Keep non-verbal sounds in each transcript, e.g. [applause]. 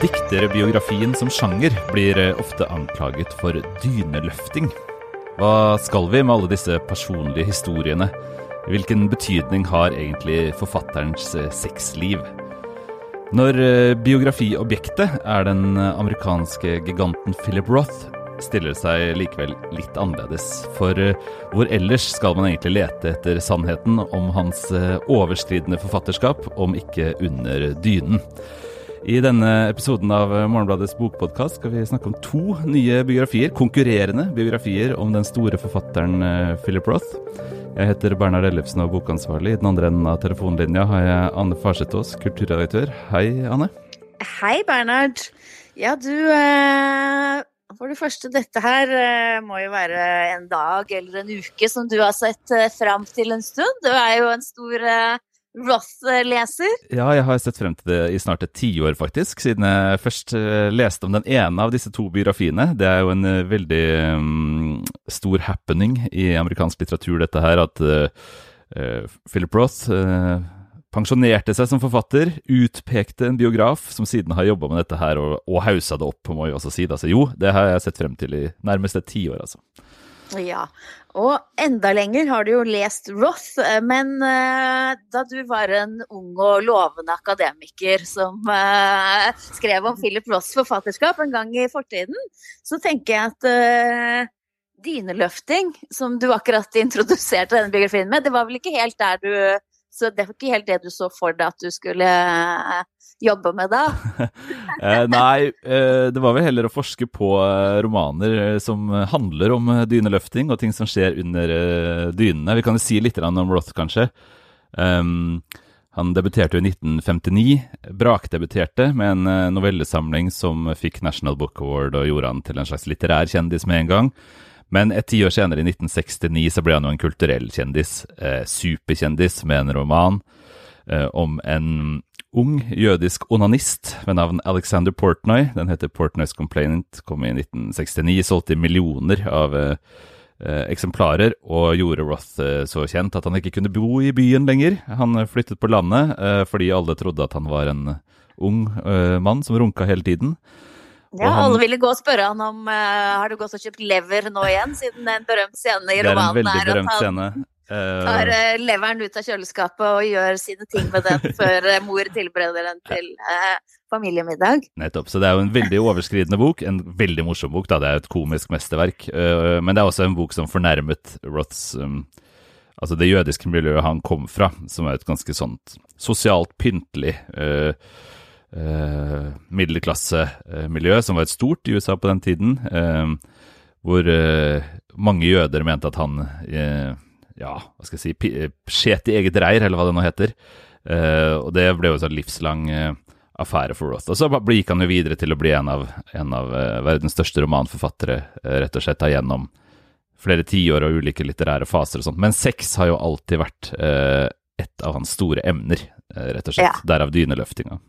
Dikterbiografien som sjanger blir eh, ofte anklaget for dyneløfting. Hva skal vi med alle disse personlige historiene? Hvilken betydning har egentlig forfatterens eh, sexliv? Når eh, biografiobjektet er den amerikanske giganten Philip Roth, stiller det seg likevel litt annerledes. For hvor ellers skal man egentlig lete etter sannheten om hans overskridende forfatterskap, om ikke under dynen? I denne episoden av Morgenbladets bokpodkast skal vi snakke om to nye biografier, konkurrerende biografier om den store forfatteren eh, Philip Roth. Jeg heter Bernhard Ellefsen og er bokansvarlig. I den andre enden av telefonlinja har jeg Anne Farsetås, kulturredaktør. Hei, Anne. Hei, Bernhard. Ja, du eh, For det første, dette her eh, må jo være en dag eller en uke som du har sett fram til en stund. Du er jo en stor Roth-leser? Ja, jeg har sett frem til det i snart et tiår, faktisk. Siden jeg først uh, leste om den ene av disse to biografiene. Det er jo en uh, veldig um, stor happening i amerikansk litteratur, dette her, at uh, Philip Roth pensjonerte seg som forfatter, utpekte en biograf som siden har jobba med dette her, og, og hausa det opp, må jeg også si. Altså, jo, det har jeg sett frem til i nærmest et tiår, altså. Ja, og enda lenger har du jo lest Roth, eh, men uh, da du var en ung og lovende akademiker som uh, skrev om Philip Roths forfatterskap en gang i fortiden, så tenker jeg at uh, dyneløfting, som du akkurat [laughs] introduserte denne biografien med, det var vel ikke helt der du så det var ikke helt det du så for deg at du skulle jobbe med da? [laughs] eh, nei, eh, det var vel heller å forske på eh, romaner eh, som handler om dyneløfting og ting som skjer under dynene. Vi kan jo si litt om Roth, kanskje. Um, han debuterte jo i 1959, brakdebuterte med en novellesamling som fikk National Book Award og gjorde han til en slags litterær kjendis med en gang. Men et tiår senere, i 1969, så ble han jo en kulturell kjendis. Eh, superkjendis med en roman eh, om en ung jødisk onanist ved navn Alexander Portnoy. Den heter Portnoys Complainant, kom i 1969, solgte millioner av eh, eh, eksemplarer og gjorde Roth eh, så kjent at han ikke kunne bo i byen lenger. Han flyttet på landet eh, fordi alle trodde at han var en ung mann som runka hele tiden. Ja, han, alle ville gå og spørre han om uh, har du gått og kjøpt lever nå igjen, siden en berømt scene i romanen er, er at han scene. Uh, tar uh, leveren ut av kjøleskapet og gjør sine ting med den [laughs] før mor tilbereder den til familiemiddag. Nettopp. Så det er jo en veldig overskridende bok. En veldig morsom bok, da. Det er jo et komisk mesterverk. men det er også en bok som fornærmet Roths um, Altså det jødiske miljøet han kom fra, som er et ganske sånt sosialt pyntelig uh, middelklassemiljø som var et stort i USA på den tiden, eh, hvor eh, mange jøder mente at han eh, ja, hva skal jeg si, eh, skjet i eget reir, eller hva det nå heter. Eh, og det ble jo en sånn livslang affære for Roth. Og så gikk han jo videre til å bli en av, en av verdens største romanforfattere, rett og slett gjennom flere tiår og ulike litterære faser og sånt. Men sex har jo alltid vært et av hans store emner, rett og slett. Ja. Derav dyneløftinga.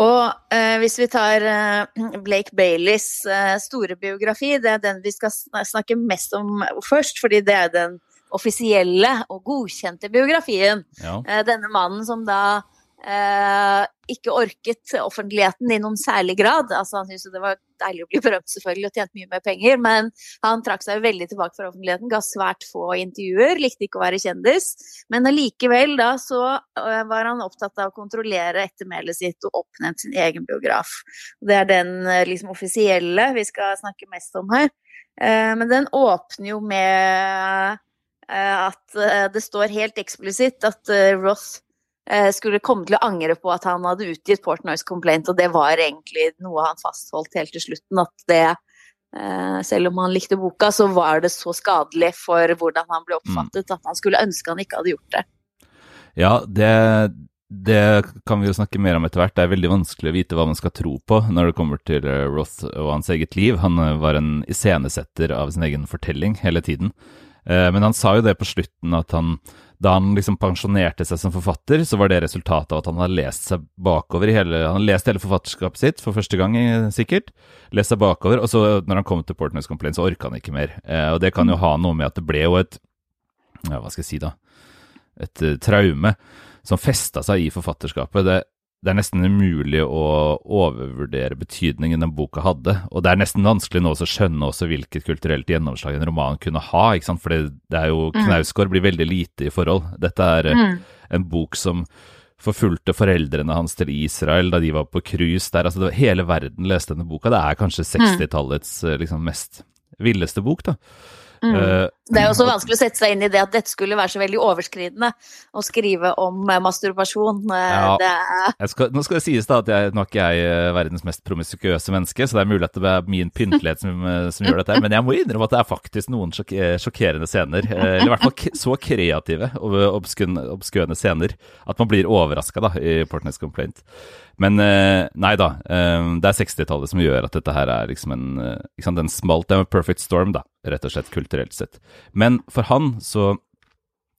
Og eh, hvis vi tar eh, Blake Baileys eh, store biografi, det er den vi skal snakke mest om først, fordi det er den offisielle og godkjente biografien. Ja. Eh, denne mannen som da eh, ikke orket offentligheten i noen særlig grad. Altså, han syntes det var deilig å bli berømt selvfølgelig og tjent mye mer penger, men han trakk seg veldig tilbake fra offentligheten, ga svært få intervjuer, likte ikke å være kjendis. Men allikevel da så uh, var han opptatt av å kontrollere ettermælet sitt og oppnevnt sin egen biograf. Det er den uh, liksom offisielle vi skal snakke mest om her. Men den åpner jo med at det står helt eksplisitt at Roth Eh, skulle komme til å angre på at han hadde utgitt Portnoys Complaint, og det var egentlig noe han fastholdt helt til slutten. At det, eh, selv om han likte boka, så var det så skadelig for hvordan han ble oppfattet, at han skulle ønske han ikke hadde gjort det. Ja, det, det kan vi jo snakke mer om etter hvert. Det er veldig vanskelig å vite hva man skal tro på når det kommer til eh, Roth og hans eget liv. Han var en iscenesetter av sin egen fortelling hele tiden. Men han sa jo det på slutten, at han da han liksom pensjonerte seg som forfatter, så var det resultatet av at han hadde lest seg bakover i hele Han hadde lest hele forfatterskapet sitt for første gang, sikkert. Lest seg bakover, og så når han kom til Portnoys Complaint, så orka han ikke mer. Eh, og det kan jo ha noe med at det ble jo et ja, Hva skal jeg si, da? Et uh, traume som festa seg i forfatterskapet. Det, det er nesten umulig å overvurdere betydningen den boka hadde. Og det er nesten vanskelig nå å skjønne også hvilket kulturelt gjennomslag en roman kunne ha. ikke sant? For det er jo, mm. Knausgård blir veldig lite i forhold. Dette er eh, mm. en bok som forfulgte foreldrene hans til Israel da de var på cruise der. Altså, hele verden leste denne boka. Det er kanskje 60-tallets mm. eh, liksom, mest villeste bok, da. Mm. Uh, det er jo så vanskelig å sette seg inn i det at dette skulle være så veldig overskridende å skrive om uh, masturbasjon. Uh, ja, skal, nå skal det sies da at jeg, nå er ikke jeg verdens mest promiskuøse menneske, så det er mulig at det er min pyntelighet som, som, gjør dette, men jeg må innrømme at det er faktisk noen sjok sjokkerende scener, eller i hvert fall så kreative og obskøne scener, at man blir overraska i Portnays Complaint. Men nei da, det er 60-tallet som gjør at dette her er liksom en, liksom, den smalt, det er en perfect storm, da rett og slett kulturelt sett. Men for han så,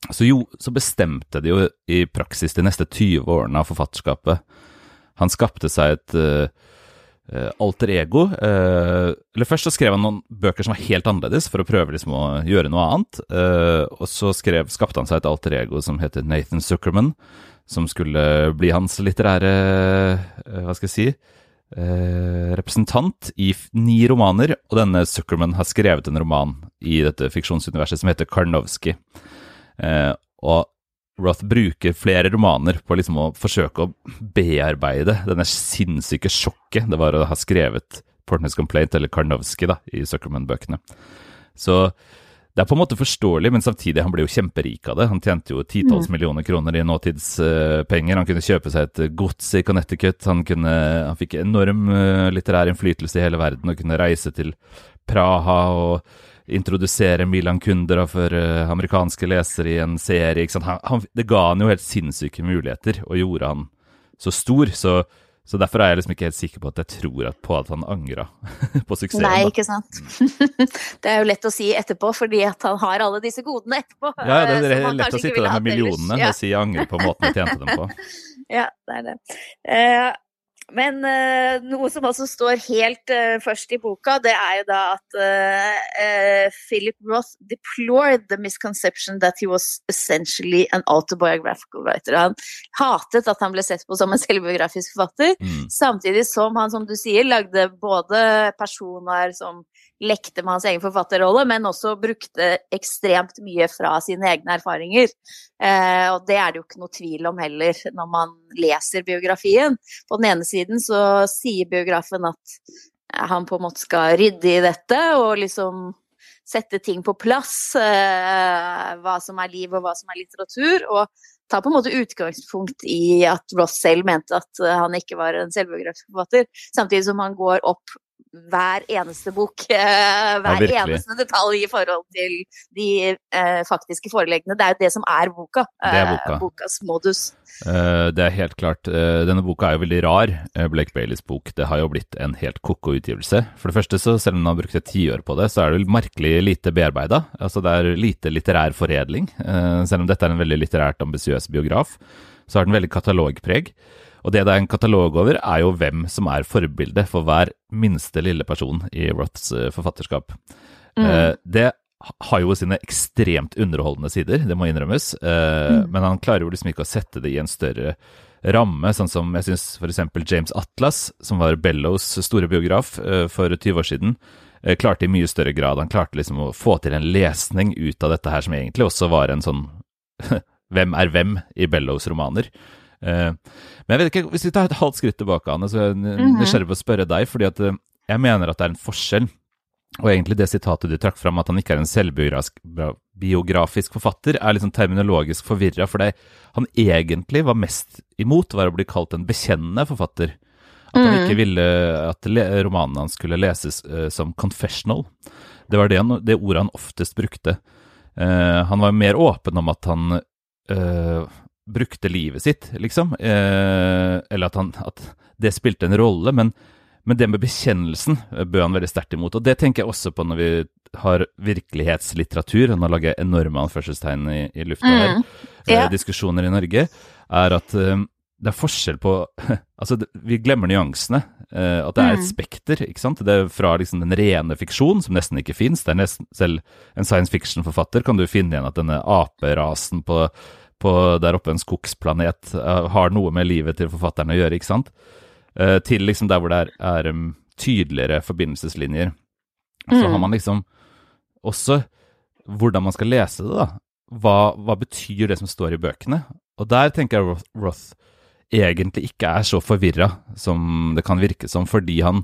så, jo, så bestemte det jo i praksis de neste 20 årene av forfatterskapet. Han skapte seg et uh, alter ego. Uh, eller Først så skrev han noen bøker som var helt annerledes, for å prøve liksom å gjøre noe annet. Uh, og så skrev, skapte han seg et alter ego som heter Nathan Zuckerman, som skulle bli hans litterære Hva skal jeg si? Eh, representant i ni romaner, og denne Zuckerman har skrevet en roman i dette fiksjonsuniverset som heter Karnowski. Eh, og Roth bruker flere romaner på liksom å forsøke å bearbeide denne sinnssyke sjokket det var å ha skrevet Portners Complaint eller Karnowski da, i Zuckerman-bøkene. Så det er på en måte forståelig, men samtidig, han ble jo kjemperik av det. Han tjente jo titalls mm. millioner kroner i nåtidspenger. Han kunne kjøpe seg et gods i Connecticut. Han, kunne, han fikk enorm uh, litterær innflytelse i hele verden og kunne reise til Praha og introdusere Milan Kundera for uh, amerikanske lesere i en serie. Han, han, det ga han jo helt sinnssyke muligheter, og gjorde han så stor. Så så derfor er jeg liksom ikke helt sikker på at jeg tror at på at han angra [laughs] på suksessen. Nei, ikke sant. [laughs] det er jo lett å si etterpå, fordi at han har alle disse godene etterpå. Ja, det er, det er lett å sitte der med millionene ja. og si jeg angrer på måten jeg tjente dem på. [laughs] ja, det er det. Uh, men uh, noe som også står helt uh, først i boka, det er jo da at uh, Philip Roth deplored the misconception that he was essentially an autobiographical writer. Han hatet at han ble sett på som en selvbiografisk forfatter, mm. samtidig som han, som du sier, lagde både personer som lekte med hans egen forfatterrolle, men også brukte ekstremt mye fra sine egne erfaringer. Og det er det jo ikke noe tvil om heller når man leser biografien. På den ene siden så sier biografen at han på en måte skal rydde i dette og liksom sette ting på plass. Eh, hva som er liv og hva som er litteratur. Og tar på en måte utgangspunkt i at Ross selv mente at han ikke var en selvbiografisk forfatter, samtidig som han går opp hver eneste bok, eh, hver ja, eneste detalj i forhold til de eh, faktiske foreleggene. Det er jo det som er boka. Det er boka. Eh, bokas modus. Uh, det er helt klart. Uh, denne boka er jo veldig rar, Blake Baileys bok. Det har jo blitt en helt ko-ko utgivelse. For det første, så selv om han har brukt et tiår på det, så er det merkelig lite bearbeida. Altså det er lite litterær foredling. Uh, selv om dette er en veldig litterært ambisiøs biograf, så har den veldig katalogpreg. Og det det er en katalog over, er jo hvem som er forbildet for hver minste lille person i Roths eh, forfatterskap. Mm. Eh, det har jo sine ekstremt underholdende sider, det må innrømmes, eh, mm. men han klarer jo liksom ikke å sette det i en større ramme, sånn som jeg syns f.eks. James Atlas, som var Bellows store biograf for 20 år siden, klarte i mye større grad. Han klarte liksom å få til en lesning ut av dette her, som egentlig også var en sånn [laughs] Hvem er hvem i Bellows romaner? Eh, men jeg vet ikke, hvis vi tar et halvt skritt tilbake, Anne, så er jeg mhm. nysgjerrig på å spørre deg. fordi at eh, jeg mener at det er en forskjell. Og egentlig det sitatet du trakk fram, at han ikke er en selvbiografisk forfatter, er liksom terminologisk forvirra. For det han egentlig var mest imot, var å bli kalt en bekjennende forfatter. At han ikke mhm. ville at romanen hans skulle leses uh, som confessional. Det var det, han, det, ordet han oftest brukte. Uh, han var mer åpen om at han uh, brukte livet sitt, liksom. Eh, eller at, han, at, det spilte en rolle. Men, men det med bekjennelsen bød han veldig sterkt imot. Og det tenker jeg også på når vi har virkelighetslitteratur, og nå lager jeg enorme anførselstegn i, i lufta her, mm. yeah. diskusjoner i Norge, er at eh, det er forskjell på [laughs] Altså, vi glemmer nyansene. Eh, at det er et mm. spekter, ikke sant. Det er fra liksom den rene fiksjon, som nesten ikke fins. Selv en science fiction-forfatter kan du finne igjen at denne aperasen på på der oppe en skogsplanet uh, har noe med livet til forfatteren å gjøre, ikke sant? Uh, til liksom der hvor det er, er um, tydeligere forbindelseslinjer. Så mm. har man liksom også hvordan man skal lese det, da. Hva, hva, betyr det som står i bøkene? Og der tenker jeg Roth, Roth egentlig ikke er så forvirra som det kan virke som, fordi han,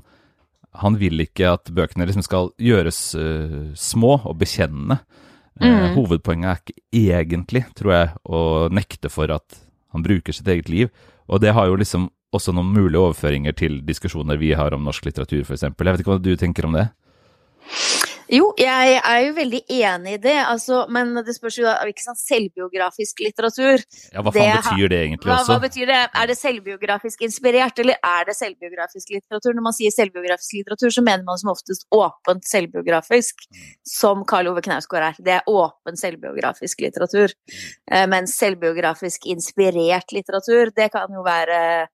han vil ikke at bøkene liksom skal gjøres uh, små og bekjennende. Eh, mm. Hovedpoenget er ikke egentlig, tror jeg, å nekte for at han bruker sitt eget liv. Og det har jo liksom også noen mulige overføringer til diskusjoner vi har om norsk litteratur, f.eks. Jeg vet ikke hva du tenker om det? Jo, jeg er jo veldig enig i det, altså, men det spørs jo ikke sånn selvbiografisk litteratur. Ja, Hva faen det, betyr det egentlig hva, også? Hva betyr det? Er det selvbiografisk inspirert, eller er det selvbiografisk litteratur? Når man sier selvbiografisk litteratur, så mener man som oftest åpent selvbiografisk, som Karl Ove Knausgård er. Det er åpen selvbiografisk litteratur. Men selvbiografisk inspirert litteratur, det kan jo være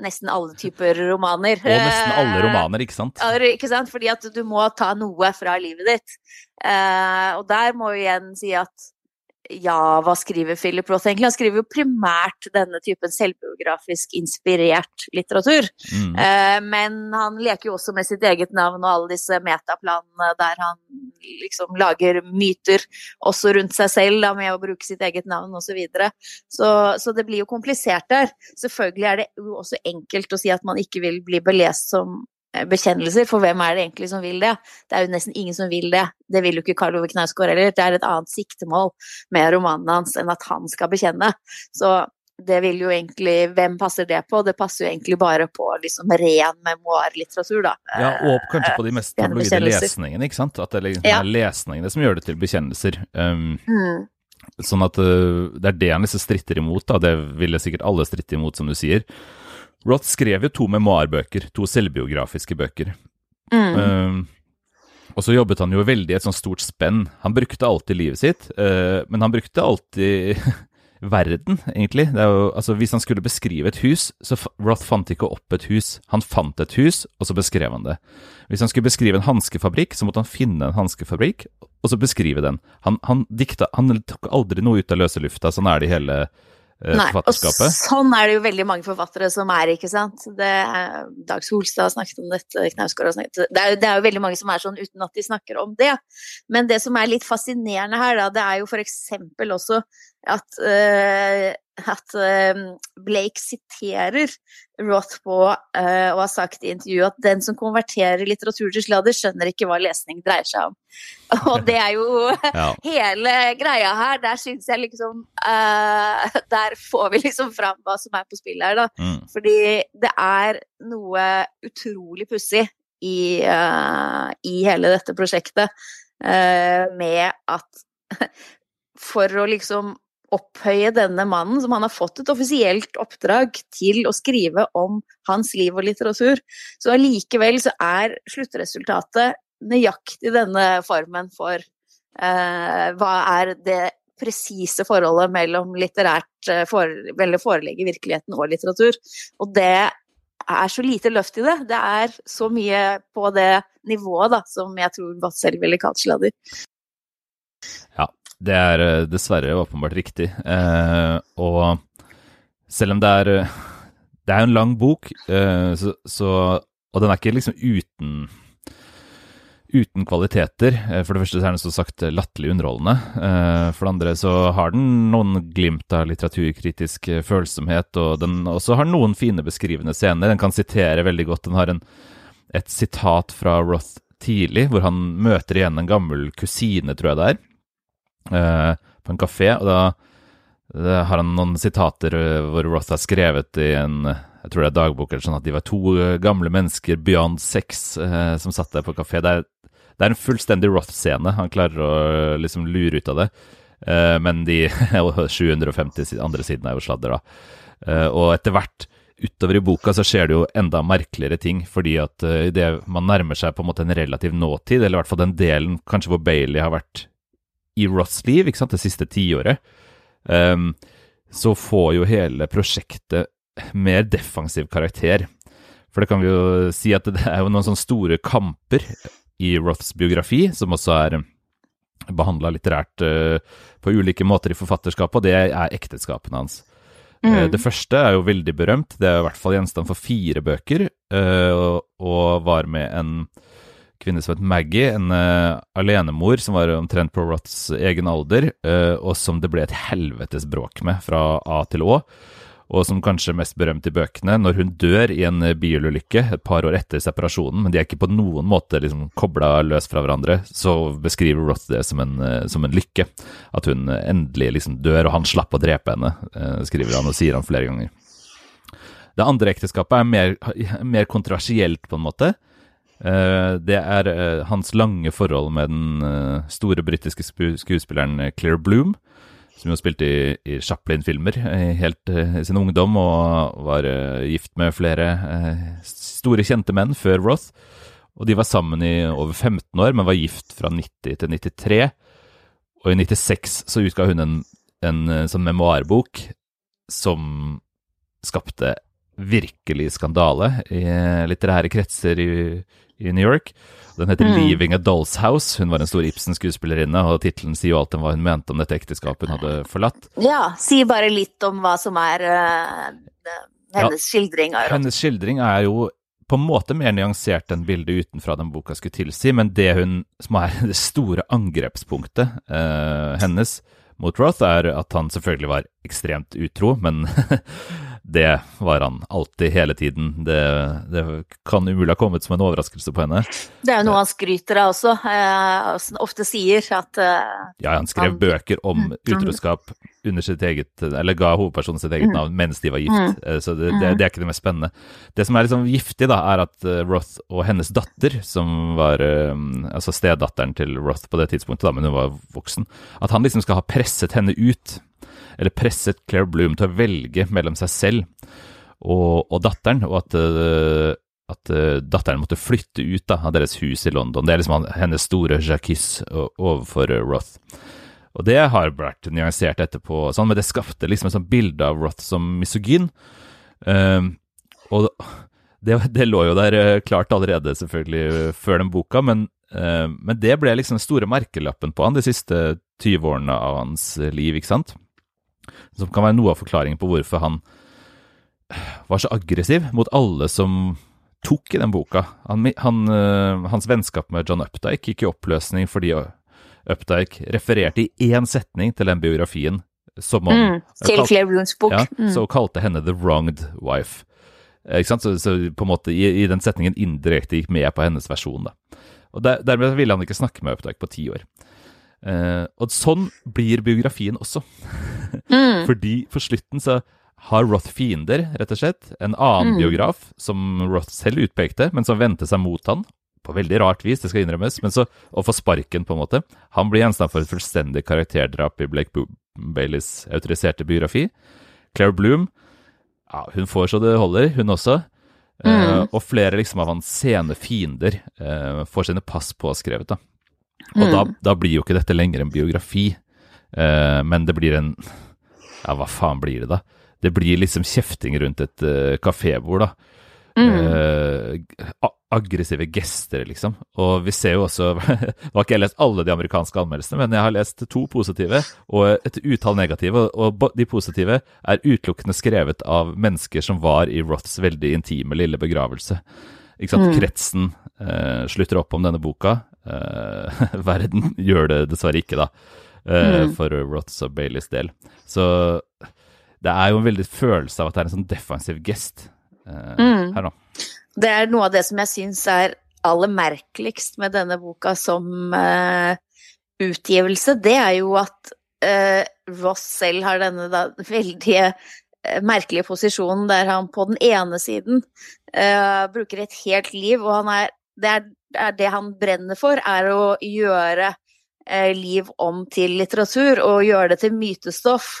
nesten alle typer romaner. Og nesten alle eh, romaner, ikke sant? Ikke sant? Fordi at du må ta noe fra livet ditt. Eh, og der må vi igjen si at ja, hva skriver Philip Roth egentlig? Han skriver jo primært denne typen selvbiografisk inspirert litteratur. Mm. Eh, men han leker jo også med sitt eget navn og alle disse metaplanene der han liksom lager myter også rundt seg selv da, med å bruke sitt eget navn osv. Så, videre. så Så det blir jo komplisert der. Selvfølgelig er det jo også enkelt å si at man ikke vil bli belest som bekjennelser, for hvem er det egentlig som vil det? Det er jo nesten ingen som vil det. Det vil jo ikke Karl Ove Knausgård heller. Det er et annet siktemål med romanen hans enn at han skal bekjenne. Så det vil jo egentlig Hvem passer det på? Det passer jo egentlig bare på liksom ren memoarlitteratur, da. Ja, og kanskje på de mest eh, tabloide lesningene, ikke sant? At det liksom ja. er lesningene som gjør det til bekjennelser. Um, mm. Sånn at uh, det er det han liksom stritter imot, da. Det ville sikkert alle stritte imot, som du sier. Roth skrev jo to memoarbøker, to selvbiografiske bøker. Mm. Uh, og så jobbet han jo veldig i et sånt stort spenn. Han brukte alltid livet sitt, uh, men han brukte alltid [laughs] verden, egentlig. Jo, altså, hvis han skulle beskrive et hus, så Roth fant ikke opp et hus. Han fant et hus, og så beskrev han det. Hvis han skulle beskrive en hanskefabrikk, så måtte han finne en hanskefabrikk, og så beskrive den. Han, han, dikta, han tok aldri noe ut av løse lufta. Sånn er det i hele Eh, Nei, og sånn er det jo veldig mange forfattere som er, ikke sant. Det er, Dag Solstad har snakket om dette, Knausgård har snakket det er, det er jo veldig mange som er sånn uten at de snakker om det. Men det som er litt fascinerende her, da, det er jo for eksempel også at, uh, at uh, Blake siterer Roth på uh, og har sagt i intervjuet at den som konverterer litteratur til sladder, skjønner ikke hva lesning dreier seg om. [laughs] Og det er jo [laughs] ja. hele greia her. Der syns jeg liksom [laughs] Der får vi liksom fram hva som er på spill her, da. Mm. Fordi det er noe utrolig pussig i, i hele dette prosjektet med at for å liksom opphøye denne mannen, som han har fått et offisielt oppdrag til å skrive om hans liv og litteratur. Så allikevel så er sluttresultatet nøyaktig denne formen for eh, hva er det presise forholdet mellom litterært eh, for, forelegg i virkeligheten og litteratur. Og det er så lite løft i det. Det er så mye på det nivået da, som jeg tror Watt selv ville kalt sladder. Ja, det er eh, dessverre åpenbart riktig. Eh, og selv om det er eh, Det er en lang bok, eh, så, så, og den er ikke liksom uten uten kvaliteter. Eh, for det første er den så sagt latterlig underholdende. For det andre så har den noen glimt av litteraturkritisk følsomhet, og den også har noen fine beskrivende scener. Den kan sitere veldig godt. Den har en, et sitat fra Roth tidlig, hvor han møter igjen en gammel kusine, tror jeg det er, Eh, på en kafé. Og da, har han noen sitater eh, hvor Roth har skrevet i en jeg tror det er dagbok eller sånn at de var to eh, gamle mennesker beyond sex eh, som satt der på kafé. Det er, det er en fullstendig Roth-scene. Han klarer å liksom lure ut av det. Eh, men de [laughs] 750 andre siden er jo sladder, da. Eh, og etter hvert utover i boka så skjer det jo enda merkeligere ting, fordi at idet man nærmer seg på en måte en relativ nåtid, eller i hvert fall den delen kanskje hvor Bailey har vært i Roths liv, ikke sant, det siste tiåret, um, så får jo hele prosjektet mer defensiv karakter. For det kan vi jo si at det er jo noen sånne store kamper i Roths biografi, som også er behandla litterært uh, på ulike måter i forfatterskapet, og det er ekteskapene hans. Mm. Uh, det første er jo veldig berømt, det er i hvert fall gjenstand for fire bøker, og, og, var med en kvinne som het Maggie, en alenemor som var omtrent på Roths egen alder, og som det ble et helvetes bråk med fra A til Å og som kanskje er mest berømt i bøkene, når hun dør i en bilulykke et par år etter separasjonen, men de er ikke på noen måte liksom kobla løs fra hverandre, så beskriver Roth det som en, eh, som en, lykke. At hun endelig liksom dør, og han slapp å drepe henne, eh, skriver han og sier han flere ganger. Det andre ekteskapet er mer, mer kontroversielt, på en måte. Eh, det er hans lange forhold med den store britiske skuespilleren Claire Bloom som jo spilte i, i Chaplin-filmer helt i sin ungdom, og var gift med flere store, kjente menn før Roth. Og de var sammen i over 15 år, men var gift fra 90 til 93. Og i 96 så utga hun en, en sånn memoarbok som skapte virkelig skandale i litterære kretser i, i New York. Den heter mm. 'Leaving a Doll's House'. Hun var en stor Ibsen-skuespillerinne, og tittelen sier jo alt om hva hun mente om dette ekteskapet hun hadde forlatt. Ja, si bare litt om hva som er uh, hennes ja, skildring. Av hennes skildring er jo på en måte mer nyansert enn bildet utenfra den boka skulle tilsi, men det hun, som er [laughs] det store angrepspunktet uh, hennes mot Roth, er at han selvfølgelig var ekstremt utro, men [laughs] det var han alltid, hele tiden. Det, det kan umulig ha kommet som en overraskelse på henne. Det er jo noe han skryter av også, eh, ofte sier at eh, Ja, han skrev han, bøker om mm, utroskap under sitt eget Eller ga hovedpersonen sitt eget mm. navn mens de var gift, mm. eh, så det, det, det, er ikke det mest spennende. Det som er liksom giftig, da, er at Roth og hennes datter, som var uh, altså stedatteren til Roth på det tidspunktet, da, men hun var voksen, at han liksom skal ha presset henne ut eller presset Claire Bloom til å velge mellom seg selv og, og datteren, og at, uh, at uh, datteren måtte flytte ut da, av deres hus i London. Det er liksom hennes store jacquis overfor uh, Roth. Og det har vært nyansert etterpå, sånn, men det skapte liksom et sånt bilde av Roth som misogyn. og det, det, lå jo der klart allerede, selvfølgelig, før den boka, men, men det ble liksom den store merkelappen på han de siste 20 årene av hans liv, ikke sant? Som kan være noe av forklaringen på hvorfor han var så aggressiv mot alle som tok i den boka. Han, han, uh, hans vennskap med John Updike gikk i oppløsning fordi Updike refererte i én setning til den biografien som om mm, Til Claire bok. Ja, mm. Så kalte henne The Wronged Wife. Ikke sant? Så, så på en måte i, i, den setningen indirekte gikk med på hennes versjon. da. Og der, Dermed ville han ikke snakke med Updike på ti år. Uh, og sånn blir biografien også. mm. [laughs] Fordi for slutten så har Roth fiender, rett og slett. En annen mm. biograf som Roth selv utpekte, men som vendte seg mot han. På veldig rart vis, det skal innrømmes, men så, å få sparken, på en måte. Han blir gjenstand for et fullstendig karakterdrap i Blake Baileys autoriserte biografi. Claire Bloom, ja, hun får så det holder, hun også. Mm. Eh, og flere liksom av hans sene fiender eh, får sine pass påskrevet. da. Og mm. da, da, blir jo ikke dette lenger en biografi, uh, men det blir en Ja, hva faen blir det, da? Det blir liksom kjefting rundt et uh, kafébord, da. Mm. Uh, aggressive gester, liksom. Og vi ser jo også [laughs] Nå har ikke jeg lest alle de amerikanske anmeldelsene, men jeg har lest to positive og et utall negative. Og de positive er utelukkende skrevet av mennesker som var i Roths veldig intime lille begravelse. Ikke sant? Mm. Kretsen uh, slutter opp om denne boka. Uh, [laughs] verden gjør det dessverre ikke, da, uh, mm. for Roths og Baileys del. Så det er jo en veldig følelse av at det er en sånn defensiv gest uh, mm. her nå. Det er noe av det som jeg syns er aller merkeligst med denne boka som utgivelse. Det er jo at Ross selv har denne da, veldig merkelige posisjonen der han på den ene siden bruker et helt liv, og er det er, er, det han brenner for, er å gjøre uh, liv om til litteratur, og gjøre det til mytestoff.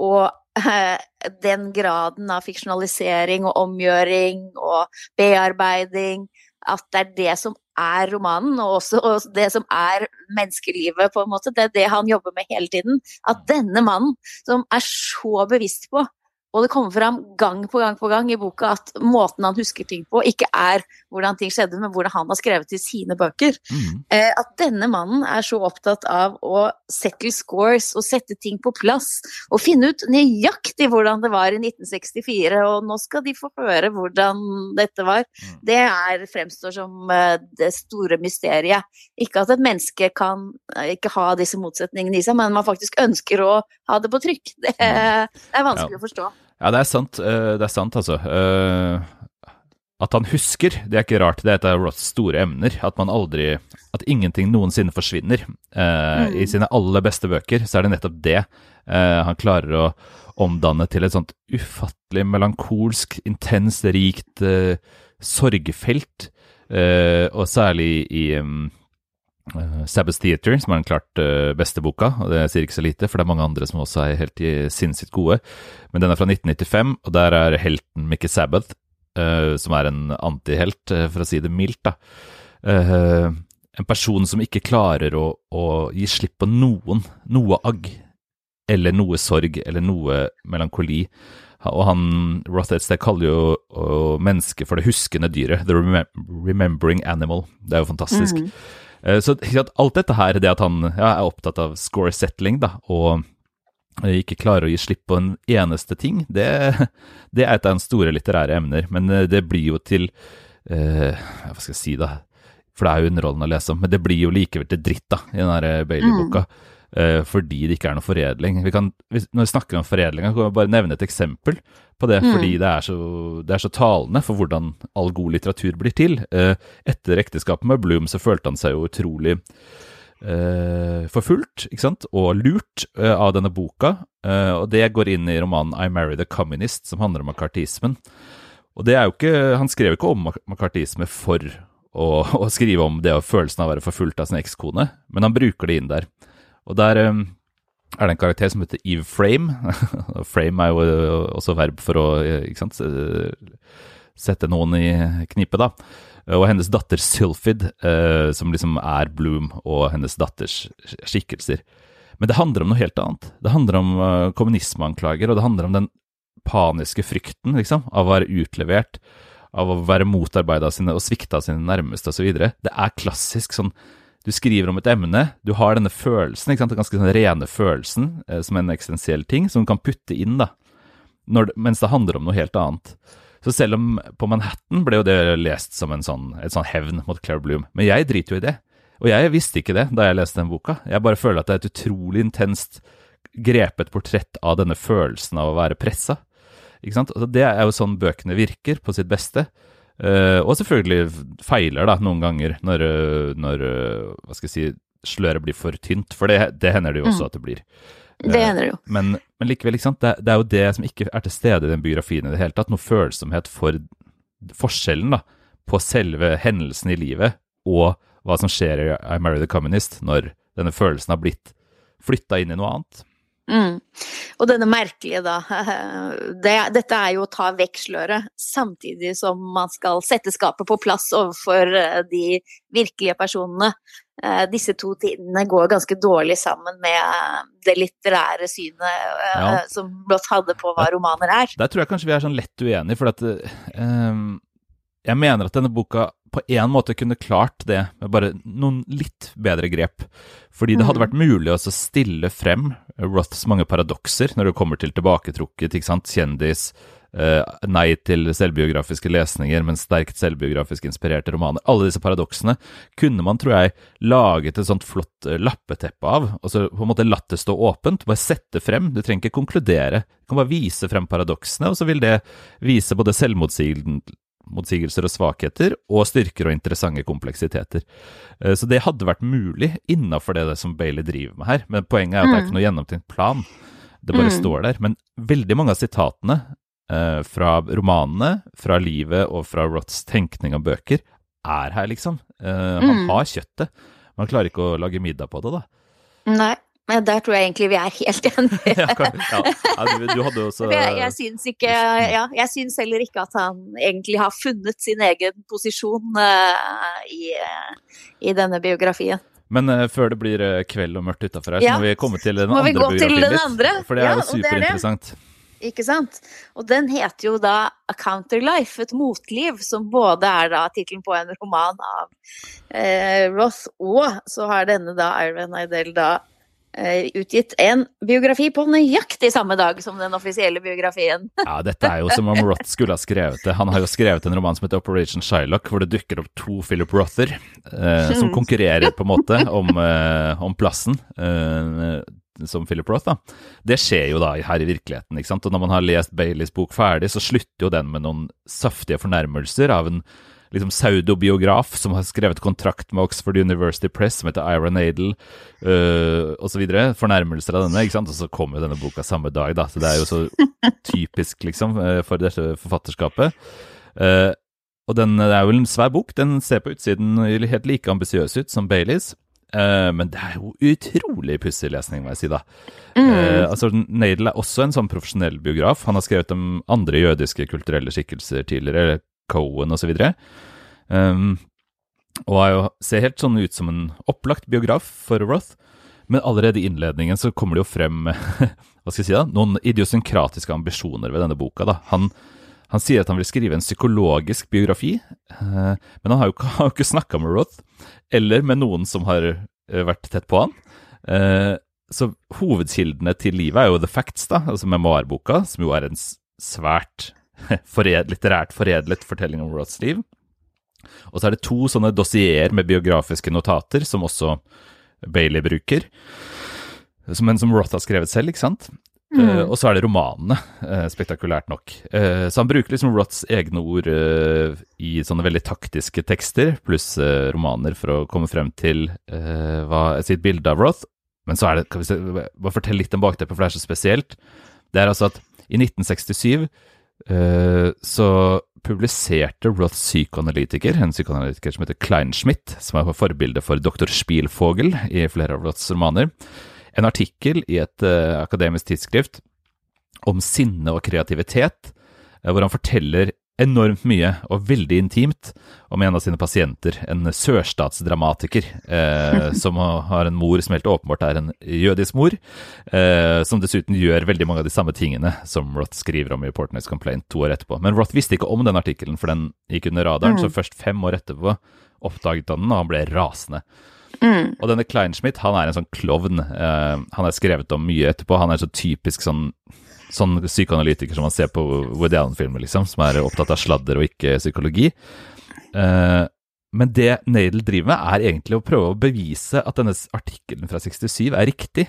Og eh, den graden av fiksjonalisering og omgjøring og bearbeiding, at det er det som er romanen, og også og det som er menneskelivet, på en måte. Det er det han jobber med hele tiden. At denne mannen, som er så bevisst på Og det kommer fram gang på gang på gang i boka at måten han husker ting på, ikke er hvordan ting skjedde, men hvordan han har skrevet i sine bøker. Mm. Eh, at denne mannen er så opptatt av å settle scores og sette ting på plass. Og finne ut nøyaktig hvordan det var i 1964, og nå skal de få høre hvordan dette var. Mm. Det er, fremstår som eh, det store mysteriet. Ikke at et menneske kan eh, ikke ha disse motsetningene i seg, men man faktisk ønsker å ha det på trykk. Det, det er vanskelig Ja. å forstå. Ja, det er sant. eh, Det er sant, altså. Eh, At han husker, det er ikke rart. Det er et av Roths store emner. At man aldri At ingenting noensinne forsvinner. Eh, Mm. I sine aller beste bøker så er det nettopp det han klarer å omdanne til et sånt ufattelig melankolsk, intenst, rikt sorgfelt. Og særlig i um, uh, Sabbath Theater, som er den klart eh, beste boka. og Det sier ikke så lite, for det er mange andre som også er helt sinnssykt gode. Men den er fra 1995, og der er helten Mickey Sabbath, eh, som er en antihelt, eh, for å si det mildt. da. Eh, en person som ikke klarer å, å gi slipp på noen, noe agg, eller noe sorg, eller noe melankoli. Og han, Roth kaller jo mennesket for det huskende dyret, the remembering animal. Det er jo fantastisk. Mm. Eh, Så alt dette her, det at han ja, er opptatt av score settling, da, og eh, ikke klarer å gi slipp på en eneste ting, det, det er et av hans store litterære emner. Men eh, det blir jo til eh, Hva skal jeg si, da? For det er jo underholdende å lese om, men det blir jo likevel til dritt, da, i den Bailey-boka. Eh, fordi det ikke er noe foredling. Vi kan, når vi snakker om foredling, kan vi bare nevne et eksempel på det, Mm. fordi det er, så, det er så talende for hvordan all god litteratur blir til. Eh, etter ekteskapet med Bloom så følte han seg jo utrolig eh, forfulgt ikke sant? og lurt eh, av denne boka, eh, og det går inn i romanen I Married a Communist, som handler om makartismen. Og det er jo ikke, Han skrev ikke om mak- makartisme for å, [laughs] å skrive om det og følelsen av å være forfulgt av sin ekskone, men han bruker det inn der. Og der eh, er det en karakter som heter Eve Frame. [laughs] Frame er jo eh, også verb for å eh, ikke sant, sette noen i knipe, da. Og hennes datter Sylphid, som liksom er Bloom og hennes datters skikkelser. Men det handler om noe helt annet. Det handler om kommunismeanklager, og det handler om den paniske frykten liksom, av å være utlevert, av å være motarbeida sine og svikta sine nærmeste osv. Det er klassisk sånn du skriver om et emne, du har denne følelsen, ikke sant, den ganske sånn rene følelsen, eh, som en eksistensiell ting, som du kan putte inn, da, det- mens det handler om noe helt annet. Så selv om på Manhattan ble jo det lest som en sånn, et sånn hevn mot Claire Bloom, men jeg driter jo i det. Og jeg visste ikke det da jeg leste den boka. Jeg bare føler at det er et utrolig intenst grepet portrett av denne følelsen av å være pressa. Ikke sant? Altså, det er jo sånn bøkene virker på sitt beste. Eh, og selvfølgelig feiler da noen ganger når, eh, når eh, hva skal jeg si, sløret blir for tynt, for det, det hender det jo også Mm. at det blir. Det hender det jo. Men, men likevel, ikke sant? Det, det er jo det som ikke er til stede i den biografien i det hele tatt. Noe følsomhet for forskjellen da, på selve hendelsen i livet og hva som skjer i I Marry the Communist når denne følelsen har blitt flytta inn i noe annet. Mm. Og denne merkelige, da. [laughs] Det, dette er jo å ta vekk sløret, samtidig som man skal sette skapet på plass overfor eh, de virkelige personene. Eh, Disse to tidene går ganske dårlig sammen med eh, det litterære synet Ja. som Blått hadde på hva romaner er. Der tror jeg kanskje vi er sånn lett uenige, for at eh, jeg mener at denne boka på en måte kunne klart det med bare noen litt bedre grep. Fordi det hadde Mm. vært mulig å stille frem Roths mange paradokser når det kommer til tilbaketrukket, ikke sant, kjendis, eh, nei til selvbiografiske lesninger, men sterkt selvbiografisk inspirerte romaner. Alle disse paradoksene kunne man, tror jeg, laget et sånt flott eh, lappeteppe av, og så på en måte latt det stå åpent, bare sette frem, du trenger ikke konkludere, du kan bare vise frem paradoksene, og så vil det vise både selvmotsigelsen motsigelser og svakheter, og styrker og interessante kompleksiteter. Eh, Så det hadde vært mulig innafor det, det som Bailey driver med her, men poenget er at det er ikke noe gjennomtenkt plan. Det bare Mm. står der. Men veldig mange av sitatene eh, fra romanene, fra livet og fra Roths tenkning av bøker er her, liksom. Eh, han Mm. har kjøttet. Man klarer ikke å lage middag på det, da. Nei, men der tror jeg egentlig vi er helt enige. [laughs] ja, du, du hadde også Jeg, jeg syns ikke Ja, jeg syns heller ikke at han egentlig har funnet sin egen posisjon uh, i, eh, i denne biografien. Men uh, før det blir kveld og mørkt utafor her, så må vi komme til den Må vi andre biografien den litt. andre? For det er jo og det er det. superinteressant. Ikke sant? Og den heter jo da A Counterlife, et motliv, som både er da tittelen på en roman av eh, Roth, og så har denne da Iron Idel da utgitt en biografi på nøyaktig samme dag som den offisielle biografien. [laughs] ja, dette er jo som om Roth skulle ha skrevet det. Han har jo skrevet en roman som heter Operation Shylock, hvor det dukker opp to Philip Rother eh, som konkurrerer [laughs] på en måte om, eh, om plassen. Eh, som Philip Roth, da. Det skjer jo da her i virkeligheten, ikke sant. Og når man har lest Baileys bok ferdig, så slutter jo den med noen saftige fornærmelser av en liksom pseudobiograf som har skrevet kontrakt med Oxford University Press, som heter Ira Nadel, uh, osv. Fornærmelser av denne, ikke sant. Og så kommer jo denne boka samme dag, da. Så det er jo så [laughs] typisk, liksom, øh, for dette forfatterskapet. Uh, og den det er jo en svær bok. Den ser på utsiden helt like ambisiøs ut som Baileys. Uh, men det er jo utrolig pussig lesning, må jeg si, da. Mm. Uh, altså, Nadel er også en sånn profesjonell biograf. Han har skrevet om andre jødiske kulturelle skikkelser tidligere, Cohen osv. Um, og er jo, ser helt sånn ut som en opplagt biograf for Roth. Men allerede i innledningen så kommer det jo frem [laughs] hva skal jeg si da, noen idiosynkratiske ambisjoner ved denne boka. da. Han han sier at han vil skrive en psykologisk biografi, uh, men han har jo ikke, [laughs] har ikke snakka med Roth, eller med noen som har uh, vært tett på han. Uh, så hovedkildene til livet er jo The Facts, da, altså memoarboka, som jo er en svært [laughs] fored, litterært foredlet fortelling om Roths liv. Og så er det to sånne dossierer med biografiske notater, som også Bailey bruker. Men som Roth har skrevet selv, ikke sant? Mm. Uh, og så er det romanene, uh, spektakulært nok. Uh, så han bruker liksom Roths egne ord i sånne veldig taktiske tekster, pluss romaner, for å komme frem til hva, sitt bilde av Roth. Men så er det, kan vi se, bare fortelle litt om bakteppet, for det er så spesielt. Det er altså at i 1967 så publiserte Roths psykoanalytiker, en psykoanalytiker som heter Kleinschmidt, som er forbilde for doktor Spielvogel i flere av Roths romaner, en artikkel i et uh, akademisk tidsskrift om sinne og kreativitet, uh, hvor han forteller enormt mye og veldig intimt om en av sine pasienter, en sørstatsdramatiker, eh, [laughs] som har en mor som helt åpenbart er en jødisk mor, eh, som dessuten gjør veldig mange av de samme tingene som Roth skriver om i Portnoy's Complaint to år etterpå. Men Roth visste ikke om den artikkelen, for den gikk under radaren, mm. så først fem år etterpå oppdaget han den, og han ble rasende. Mm. Og denne Kleinschmidt, han er en sånn klovn. Eh, han er skrevet om mye etterpå. Han er så typisk sånn, sånn psykoanalytiker som man ser på Woody Allen-filmer, liksom, som er opptatt av sladder og ikke psykologi. Eh, men det Nadel driver med, er egentlig å prøve å bevise at denne artikkelen fra 67 er riktig.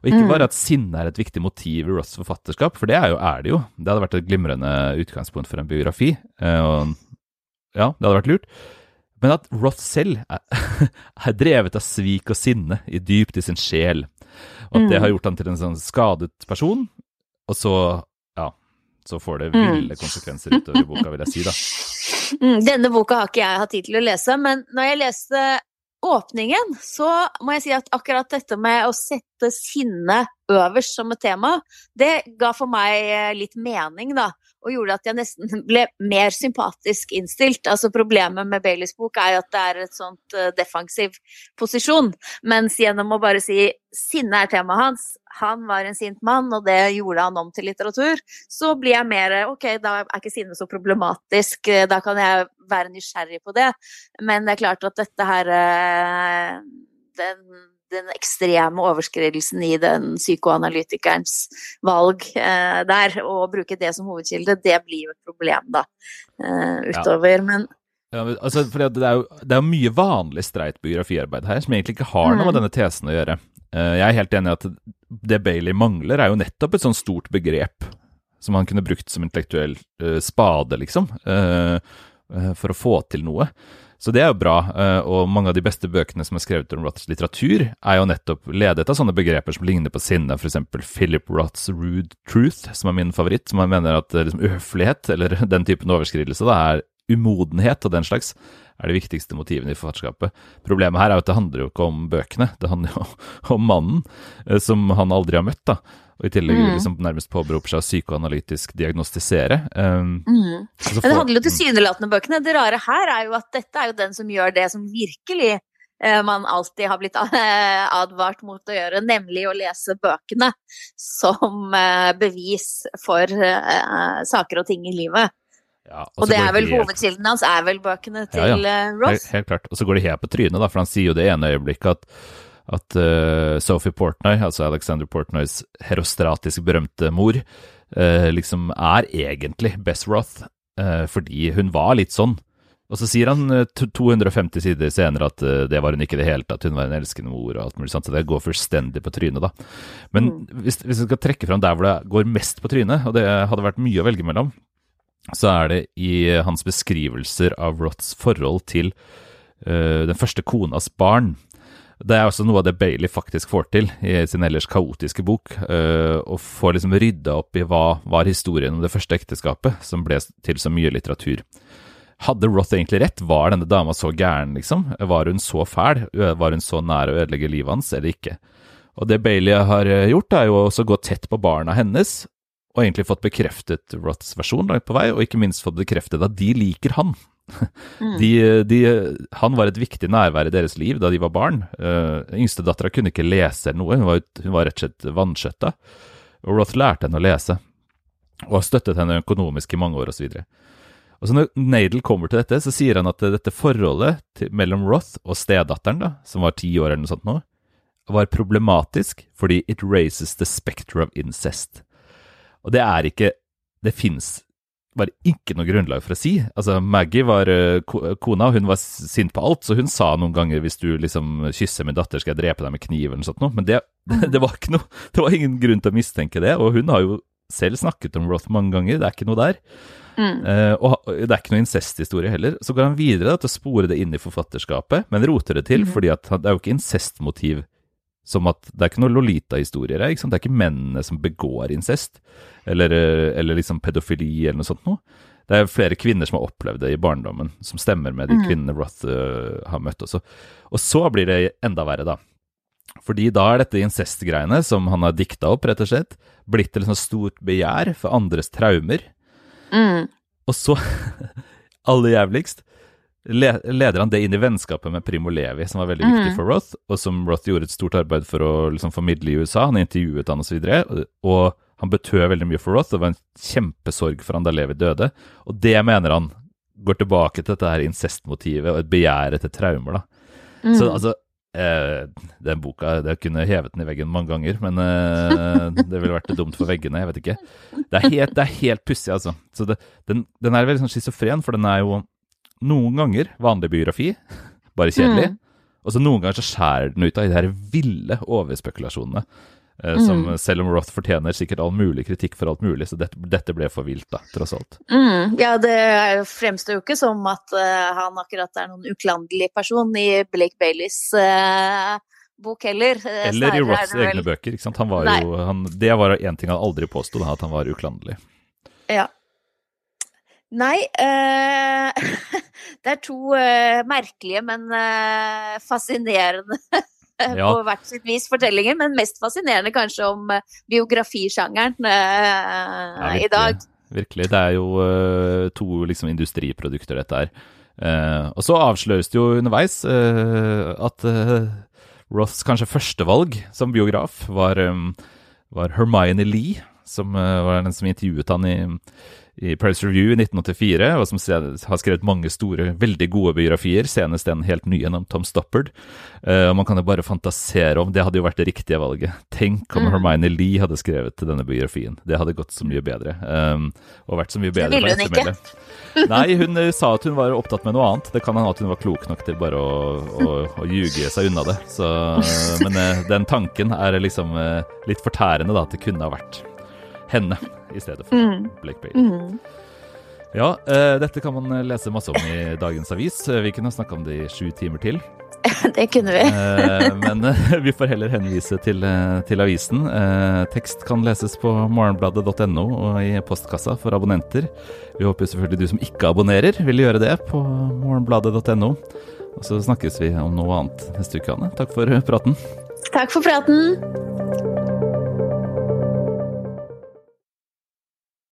Og ikke mm. bare at sinne er et viktig motiv i Ross' forfatterskap, for det er, jo, er det jo. Det hadde vært et glimrende utgangspunkt for en biografi. Eh, og ja, det hadde vært lurt. Men at Roth selv er, [laughs] er, drevet av svik og sinne i dypt i sin sjel. Og at mm. det har gjort han til en sånn skadet person. Og så, ja, så får det ville mm. konsekvenser utover i boka, vil jeg si, da. [laughs] Mm, denne boka har ikke jeg hatt tid til å lese, men når jeg leste åpningen, så må jeg si at akkurat dette med å sette sinne øverst som et tema, det ga for meg eh, litt mening, da og gjorde at jeg nesten [laughs] ble mer sympatisk innstilt. Altså Problemet med Baileys bok er jo at det er et sånt uh, defensiv posisjon, mens gjennom å bare si sinne er temaet hans, han var en sint mann, og det gjorde han om til litteratur, så blir jeg mer ok, da er ikke sinne så problematisk, eh, da kan jeg være nysgjerrig på det. Men det er klart at dette her uh, den den ekstreme overskridelsen i den psykoanalytikerens valg eh, der, og bruke det som hovedkilde, det blir jo et problem da eh, utover. Ja. Men ja, altså, for det er jo det er mye vanlig streit biografiarbeid her, som egentlig ikke har noe med mm. denne tesen å gjøre. Uh, jeg er helt enig i at det Bailey mangler, er jo nettopp et sånn stort begrep som han kunne brukt som intellektuell uh, spade, liksom, uh, for å få til noe. Så det er jo bra, eh, og mange av de beste bøkene som er skrevet om Roths litteratur, er jo nettopp ledet av sånne begreper som ligner på sinne, f.eks. Philip Roths Rude Truth, som er min favoritt, som han mener at eh, liksom, uhøflighet, [laughs] eller den typen overskridelse, da, er umodenhet og den slags, er de viktigste motivene i forfatterskapet. Problemet her er jo at det handler jo ikke om bøkene, det handler jo [laughs] om mannen, eh, som han aldri har møtt, da og i tillegg mm. liksom nærmest påberoper seg å psykoanalytisk diagnostisere. Um, mm. Men det handler jo tilsynelatende bøkene. Det rare her er jo at dette er jo den som gjør det som virkelig uh, man alltid har blitt eh, advart mot å gjøre, nemlig å lese bøkene som uh, bevis for saker og ting i livet. Ja, og, og det er vel helt... hovedkilden hans, er vel bøkene til ja, ja. Ross? Helt, helt, klart. Og så går det helt på trynet, da, for han sier jo det ene øyeblikket at, at uh, Sophie Portnoy, altså Alexander Portnoys herostratisk berømte mor, uh, liksom er egentlig Bess Roth, uh, fordi hun var litt sånn. Og så sier han 250 sider senere at det var hun ikke i det hele tatt, hun var en elskende mor og alt mulig sånt, så det går fullstendig på trynet, da. Men mm. hvis, hvis vi skal trekke fram der hvor det går mest på trynet, og det hadde vært mye å velge mellom, så er det i hans beskrivelser av Roths forhold til den første konas barn. Det er også noe av det Bailey faktisk får til i sin ellers kaotiske bok. og å få liksom rydda opp i hva var historien om det første ekteskapet, som ble til så mye litteratur. Hadde Roth egentlig rett? Var denne dama så gæren, liksom? Var hun så fæl? Var hun så nær å ødelegge livet hans, eller ikke? Og det Bailey har gjort, er jo også å gå tett på barna hennes, og egentlig fått bekreftet Roths versjon langt på vei, og ikke minst fått bekreftet at de liker han. Mm. De, de, han var et viktig nærvær i deres liv da de var barn. Uh, Yngstedattera kunne ikke lese noe, hun var, hun var rett og slett vanskjøtta. Og Roth lærte henne å lese, og har støttet henne økonomisk i mange år osv. Og så Når Nadel kommer til dette, så sier han at dette forholdet til, mellom Roth og stedatteren, da, som var ti år eller noe sånt nå, var problematisk fordi it raises the spectre of incest. Og det er ikke Det fins bare ikke noe grunnlag for å si. Altså, Maggie var uh, kona, hun var sint på alt, så hun sa noen ganger hvis du liksom kysser min datter, skal jeg drepe deg med kniv eller noe sånt noe. Men det, [laughs] det, var ikke noe, det var ingen grunn til å mistenke det, og hun har jo selv snakket om Roth mange ganger, det er ikke noe der. Mm. Uh, og det er ikke noe incesthistorie heller. Så går han videre da, til å spore det inn i forfatterskapet, men roter det til, mm. fordi det er jo ikke incestmotiv som at det er ikke noe Lolita-historier her. Det er ikke mennene som begår incest, eller, eller, liksom pedofili eller noe sånt noe. Det er flere kvinner som har opplevd det i barndommen, som stemmer med de mm. kvinnene Roth uh, har møtt også. Og så blir det enda verre, da. Fordi da er dette incest-greiene, som han har dikta opp, rett og slett, blitt et sånt stort begjær for andres traumer. Mm. Og så, [laughs] aller jævligst, leder han det inn i vennskapet med Primo Levi, som var veldig viktig mm. for Roth, og som Roth gjorde et stort arbeid for å liksom, formidle i USA. Han intervjuet han osv. Og, og han betød veldig mye for Roth. Det var en kjempesorg for han da Levi døde. Og det mener han går tilbake til dette her incestmotivet og et begjær etter traumer. da. Mm. Så altså eh, Den boka det kunne hevet den i veggen mange ganger, men eh, det ville vært dumt for veggene. Jeg vet ikke. Det er helt, det helt pussig, altså. Så det, den, den, er veldig sånn schizofren, for den er jo noen ganger vanlig biografi, bare kjedelig. Mm. Og så noen ganger så skjærer den ut av de her ville overspekulasjonene. Eh, som mm. selv om Roth fortjener sikkert all mulig kritikk for alt mulig, så dette, dette ble for vilt, da, tross alt. Mm. Ja, det fremstår jo ikke som at uh, han akkurat er noen uklanderlig person i Blake Baileys uh, bok heller. Eller Snarere i Roths vel... egne bøker, ikke sant. Han var jo, han, det var én ting han aldri påsto, at han var uklanderlig. Ja. Nei uh, [laughs] Det er to uh, merkelige, men uh, fascinerende [laughs] ja. på hvert sitt vis fortellinger. Men mest fascinerende kanskje om biografisjangeren ja, i dag. Virkelig. Det er jo to liksom, industriprodukter, dette her. og så avsløres det jo underveis at Roths kanskje førstevalg som biograf var, um, var Hermione Lee, som var den som intervjuet han i i Press Review i 1984, og som har skrevet mange store, veldig gode biografier, senest en helt ny en om Tom Stoppard. Uh, og Man kan jo bare fantasere om Det hadde jo vært det riktige valget. Tenk om mm. Hermione Lee hadde skrevet til denne biografien. Det hadde gått så mye bedre. Um, og vært så mye bedre Det ville hun ikke. [laughs] [laughs] Nei, hun uh, sa at hun var opptatt med noe annet. Det kan hende at hun var klok nok til bare å, å, å ljuge seg unna det. Så, uh, [laughs] men den tanken er liksom litt fortærende, da, at det kunne ha vært henne i stedet for mm. Blake Bailey. Mm. Ja, uh, dette kan man lese masse om i dagens avis. Eh, vi kunne snakka om det i sju timer til. [laughs] det kunne vi. uh, [laughs] men vi får heller henvise til, til avisen. tekst kan leses på morgenbladet.no og i postkassa for abonnenter. Vi håper selvfølgelig du som ikke abonnerer, vil gjøre det på morgenbladet.no. Og så snakkes vi om noe annet neste uke, Anne. Takk for praten. Takk for praten.